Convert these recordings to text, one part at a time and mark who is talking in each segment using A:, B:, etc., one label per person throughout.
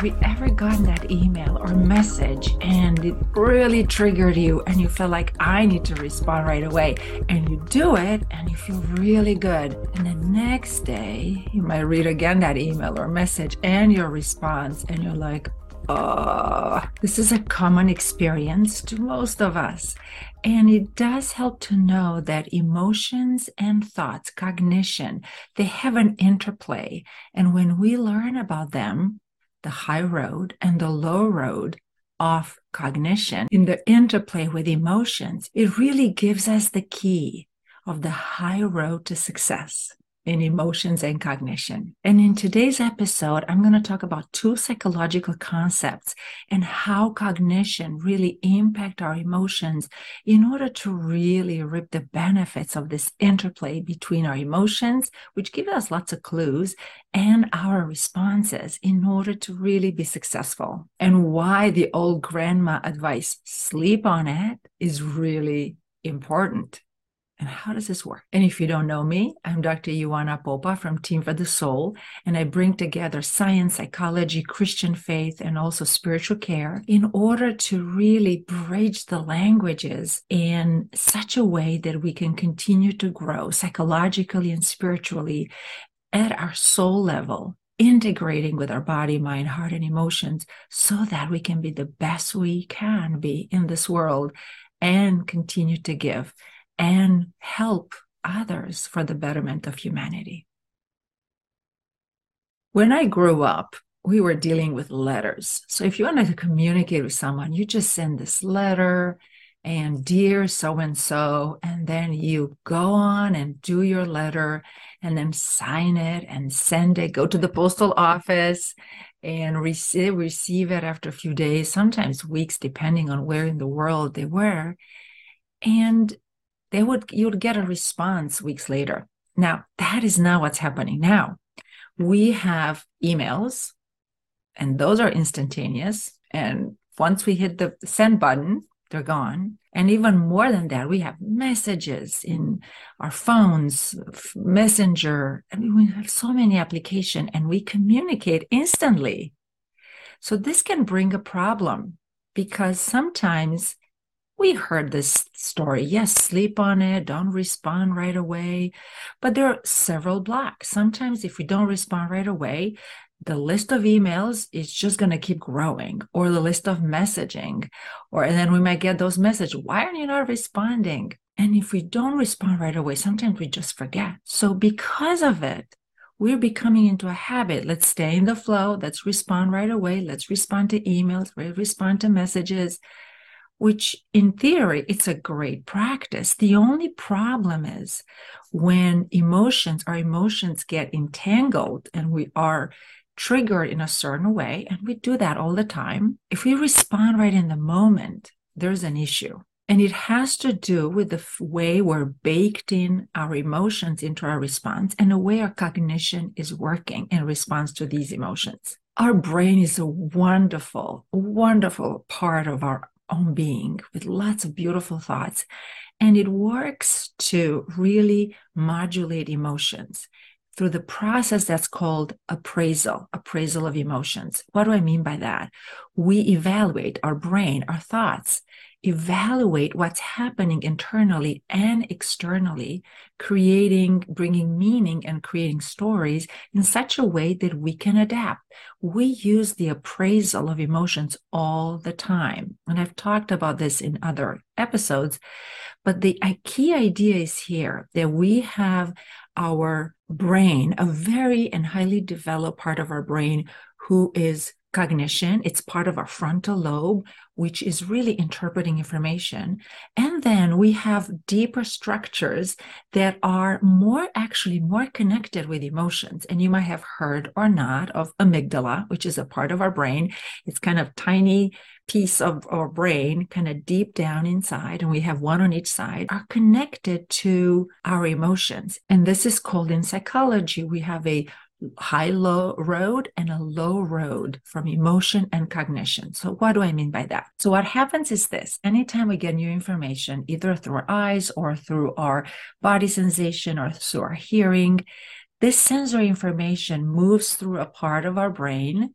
A: Have you ever gotten that email or message and it really triggered you and you feel like I need to respond right away? And you do it and you feel really good. And the next day, you might read again that email or message and your response, and you're like, oh, this is a common experience to most of us. And it does help to know that emotions and thoughts, cognition, they have an interplay. And when we learn about them, the high road and the low road of cognition in the interplay with emotions, it really gives us the key of the high road to success in emotions and cognition. And in today's episode, I'm going to talk about two psychological concepts and how cognition really impact our emotions in order to really reap the benefits of this interplay between our emotions, which give us lots of clues, and our responses in order to really be successful. And why the old grandma advice, sleep on it, is really important. And how does this work? And if you don't know me, I'm Dr. Ioana Popa from Team for the Soul, and I bring together science, psychology, Christian faith, and also spiritual care in order to really bridge the languages in such a way that we can continue to grow psychologically and spiritually at our soul level integrating with our body, mind, heart, and emotions so that we can be the best we can be in this world and continue to give and help others for the betterment of humanity. When I grew up, we were dealing with letters. So if you wanted to communicate with someone, you just send this letter and dear so and so, and then you go on and do your letter and then sign it and send it, go to the postal office and receive, receive it after a few days, sometimes weeks, depending on where in the world they were. And they would you would get a response weeks later. Now, that is not what's happening now. We have emails, and those are instantaneous. And once we hit the send button, they're gone. And even more than that, we have messages in our phones, Messenger. I mean, we have so many applications and we communicate instantly. So this can bring a problem because sometimes we heard this story. Yes, sleep on it, don't respond right away. But there are several blocks. Sometimes, if we don't respond right away, the list of emails is just going to keep growing or the list of messaging or and then we might get those messages why are you not responding? And if we don't respond right away sometimes we just forget. So because of it we're becoming into a habit. Let's stay in the flow. Let's respond right away. Let's respond to emails. Respond to messages which in theory, it's a great practice. The only problem is when emotions, our emotions get entangled and we are triggered in a certain way, and we do that all the time. If we respond right in the moment, there's an issue. And it has to do with the way we're baked in our emotions into our response and the way our cognition is working in response to these emotions. Our brain is a wonderful, wonderful part of our own being with lots of beautiful thoughts. And it works to really modulate emotions through the process that's called appraisal, appraisal of emotions. What do I mean by that? We evaluate our brain, our thoughts, evaluate what's happening internally and externally, creating, bringing meaning and creating stories in such a way that we can adapt. We use the appraisal of emotions all the time. And I've talked about this in other episodes, but the key idea is here that we have our brain, a very and highly developed part of our brain who is cognition. It's part of our frontal lobe, which is really interpreting information. And then we have deeper structures that are more actually more connected with emotions. And you might have heard or not of amygdala, which is a part of our brain. It's kind of tiny piece of our brain, kind of deep down inside, and we have one on each side, are connected to our emotions. And this is called in psychology, we have a high low road and a low road from emotion and cognition. So, what do I mean by that? So, what happens is this anytime we get new information, either through our eyes or through our body sensation or through our hearing, this sensory information moves through a part of our brain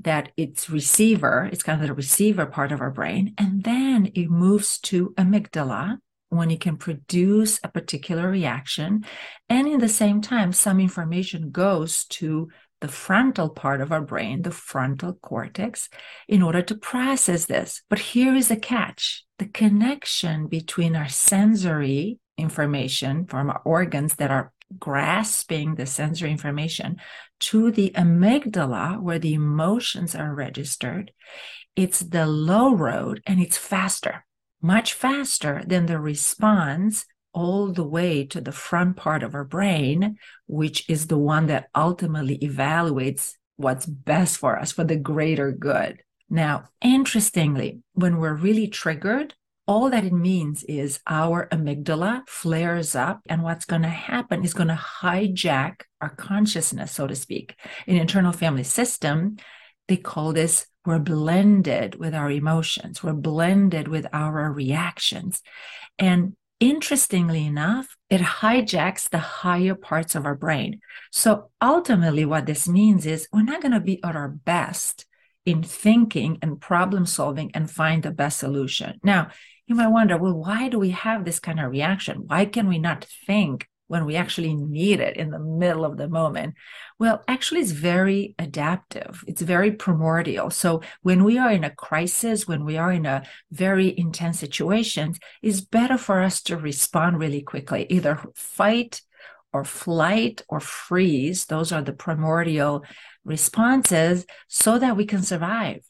A: that it's receiver, it's kind of the receiver part of our brain. And then it moves to amygdala when it can produce a particular reaction. And in the same time, some information goes to the frontal part of our brain, the frontal cortex, in order to process this. But here is the catch the connection between our sensory information from our organs that are grasping the sensory information to the amygdala where the emotions are registered, it's the low road and it's faster, much faster than the response all the way to the front part of our brain, which is the one that ultimately evaluates what's best for us for the greater good. Now, interestingly, when we're really triggered, all that it means is our amygdala flares up, and what's going to happen is going to hijack our consciousness, so to speak. In internal family system, they call this we're blended with our emotions, we're blended with our reactions. And interestingly enough, it hijacks the higher parts of our brain. So ultimately, what this means is we're not going to be at our best in thinking and problem solving and find the best solution. Now, you might wonder, well, why do we have this kind of reaction? Why can we not think when we actually need it in the middle of the moment? Well, actually, it's very adaptive. It's very primordial. So when we are in a crisis, when we are in a very intense situation, it's better for us to respond really quickly, either fight or flight or freeze. Those are the primordial responses so that we can survive.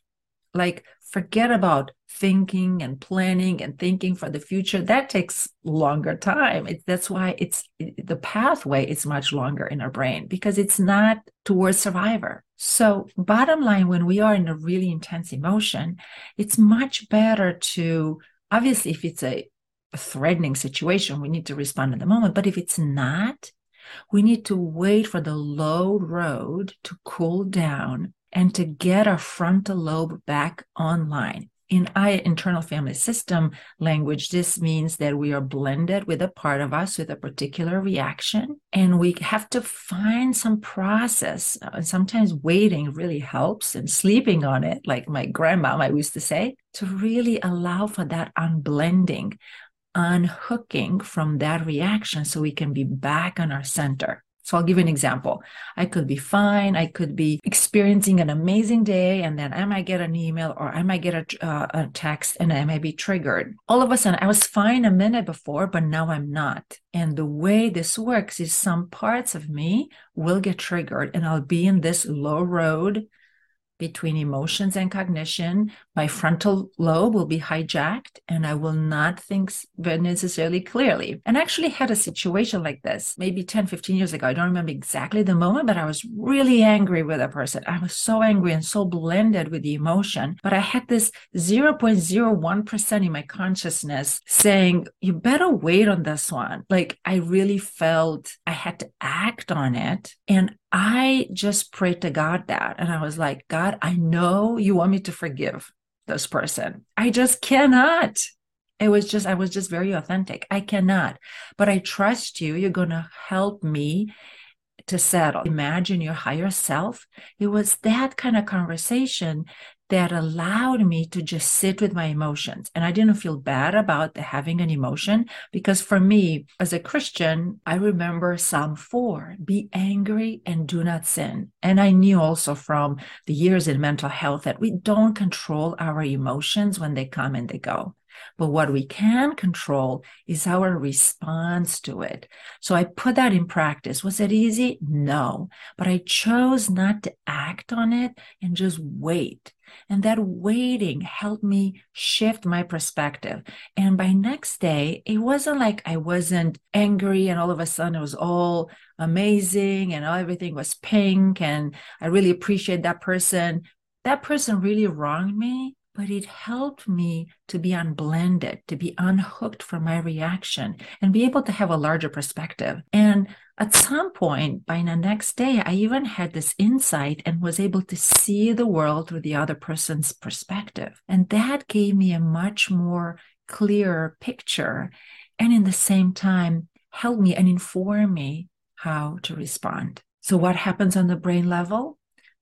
A: Like forget about thinking and planning and thinking for the future. That takes longer time. It, that's why it's it, the pathway is much longer in our brain because it's not towards survivor. So bottom line when we are in a really intense emotion it's much better to obviously if it's a, a threatening situation we need to respond in the moment. But if it's not we need to wait for the low road to cool down and to get our frontal lobe back online. In I internal family system language, this means that we are blended with a part of us with a particular reaction, and we have to find some process. Uh, and sometimes waiting really helps, and sleeping on it, like my grandma used to say, to really allow for that unblending, unhooking from that reaction so we can be back on our center. So I'll give you an example. I could be fine. I could be experiencing an amazing day, and then I might get an email or I might get a, uh, a text and I might be triggered. All of a sudden, I was fine a minute before, but now I'm not. And the way this works is some parts of me will get triggered and I'll be in this low road between emotions and cognition. My frontal lobe will be hijacked and I will not think necessarily clearly. And I actually had a situation like this maybe 10, 15 years ago. I don't remember exactly the moment, but I was really angry with a person. I was so angry and so blended with the emotion. But I had this 0.01% in my consciousness saying, you better wait on this one. Like I really felt I had to act on it. And I just prayed to God that. And I was like, God, I know you want me to forgive this person. I just cannot. It was just, I was just very authentic. I cannot. But I trust you. You're going to help me to settle. Imagine your higher self. It was that kind of conversation that allowed me to just sit with my emotions. And I didn't feel bad about having an emotion because for me, as a Christian, I remember Psalm 4 be angry and do not sin. And I knew also from the years in mental health that we don't control our emotions when they come and they go. But what we can control is our response to it. So I put that in practice. Was it easy? No. But I chose not to act on it and just wait. And that waiting helped me shift my perspective. And by next day, it wasn't like I wasn't angry and all of a sudden it was all amazing and everything was pink and I really appreciate that person. That person really wronged me but it helped me to be unblended, to be unhooked from my reaction and be able to have a larger perspective. And at some point, by the next day, I even had this insight and was able to see the world through the other person's perspective. And that gave me a much more clear picture. And in the same time, helped me and informed me how to respond. So, what happens on the brain level?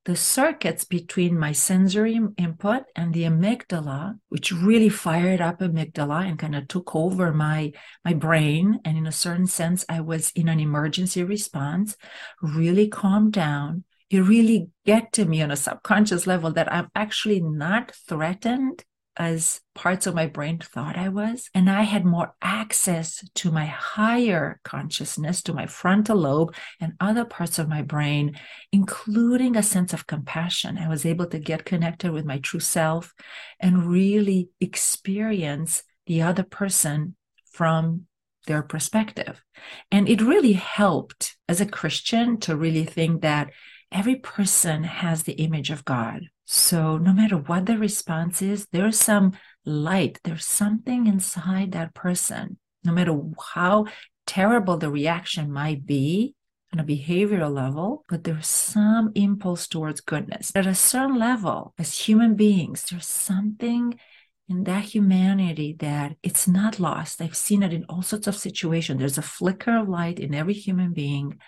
A: The circuits between my sensory input and the amygdala, which really fired up amygdala and kind of took over my, my brain. And in a certain sense, I was in an emergency response, really calmed down. It really get to me on a subconscious level that I'm actually not threatened as parts of my brain thought I was. And I had more access to my higher consciousness, to my frontal lobe and other parts of my brain, including a sense of compassion. I was able to get connected with my true self and really experience the other person from their perspective. And it really helped as a Christian to really think that every person has the image of God. So no matter what the response is, there's some light, there's something inside that person. No matter how terrible the reaction might be on a behavioral level, but there's some impulse towards goodness. At a certain level, as human beings, there's something in that humanity that it's not lost. I've seen it in all sorts of situations. There's a flicker of light in every human being.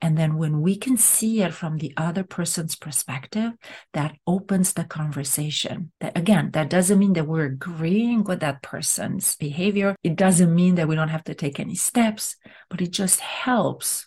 A: And then when we can see it from the other person's perspective, that opens the conversation. That again, that doesn't mean that we're agreeing with that person's behavior. It doesn't mean that we don't have to take any steps, but it just helps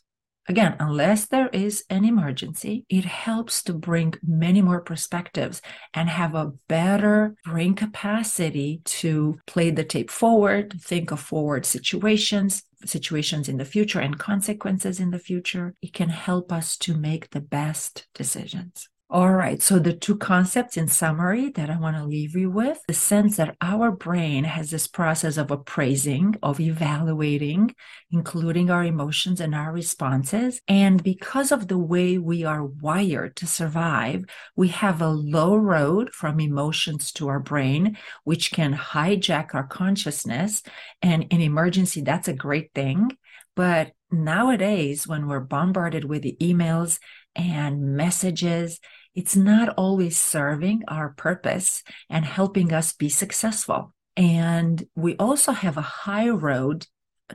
A: Again, unless there is an emergency, it helps to bring many more perspectives and have a better brain capacity to play the tape forward, think of forward situations, situations in the future and consequences in the future. It can help us to make the best decisions. All right. So, the two concepts in summary that I want to leave you with the sense that our brain has this process of appraising, of evaluating, including our emotions and our responses. And because of the way we are wired to survive, we have a low road from emotions to our brain, which can hijack our consciousness. And in emergency, that's a great thing. But nowadays, when we're bombarded with the emails and messages, it's not always serving our purpose and helping us be successful. And we also have a high road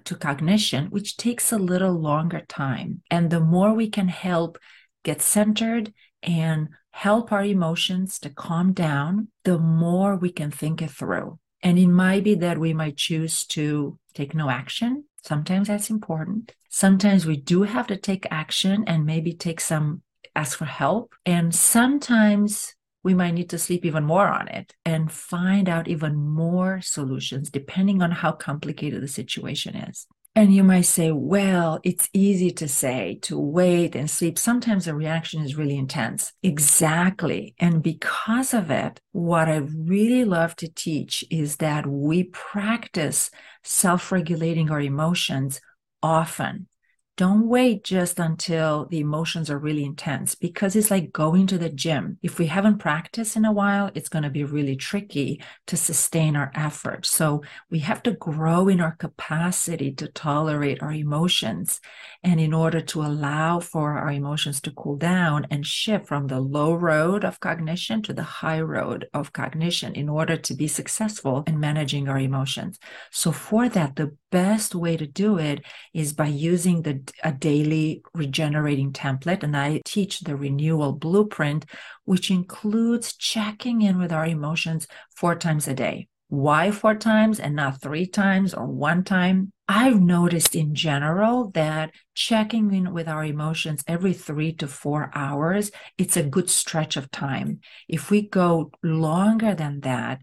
A: to cognition, which takes a little longer time. And the more we can help get centered and help our emotions to calm down, the more we can think it through. And it might be that we might choose to take no action Sometimes that's important. Sometimes we do have to take action and maybe take some, ask for help. And sometimes we might need to sleep even more on it and find out even more solutions depending on how complicated the situation is. And you might say, well, it's easy to say to wait and sleep. Sometimes the reaction is really intense. Exactly. And because of it, what I really love to teach is that we practice self regulating our emotions often. Don't wait just until the emotions are really intense because it's like going to the gym. If we haven't practiced in a while, it's going to be really tricky to sustain our effort. So we have to grow in our capacity to tolerate our emotions. And in order to allow for our emotions to cool down and shift from the low road of cognition to the high road of cognition in order to be successful in managing our emotions. So for that, the best way to do it is by using the a daily regenerating template and i teach the renewal blueprint which includes checking in with our emotions four times a day. Why four times and not three times or one time? I've noticed in general that checking in with our emotions every 3 to 4 hours it's a good stretch of time. If we go longer than that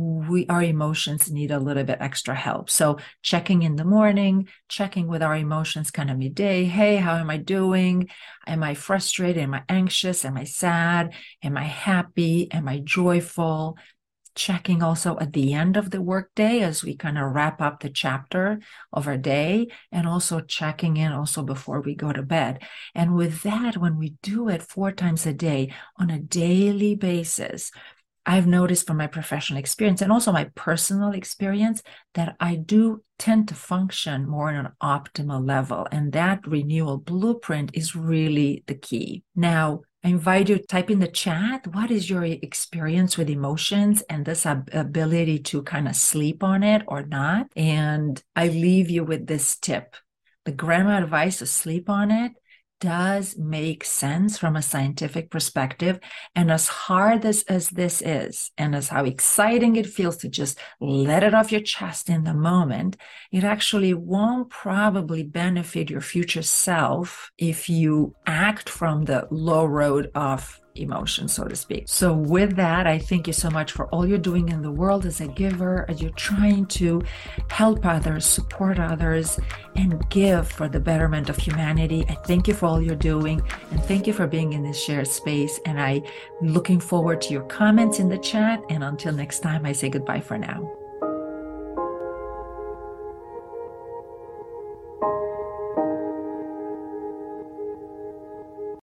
A: we our emotions need a little bit extra help. So checking in the morning checking with our emotions kind of midday. Hey how am i doing? Am i frustrated? Am i anxious? Am i sad? Am i happy? Am i joyful? Checking also at the end of the workday as we kind of wrap up the chapter of our day and also checking in also before we go to bed. And with that when we do it four times a day on a daily basis I've noticed from my professional experience and also my personal experience that I do tend to function more on an optimal level. And that renewal blueprint is really the key. Now, I invite you to type in the chat. What is your experience with emotions and this ability to kind of sleep on it or not? And I leave you with this tip. The grandma advice to sleep on it does make sense from a scientific perspective. And as hard as, as this is, and as how exciting it feels to just let it off your chest in the moment, it actually won't probably benefit your future self if you act from the low road of emotion, so to speak. So, with that, I thank you so much for all you're doing in the world as a giver, as you're trying to help others, support others, and give for the betterment of humanity. I thank you for all you're doing, and thank you for being in this shared space. And I'm looking forward to your comments in the chat. And until next time, I say goodbye for now.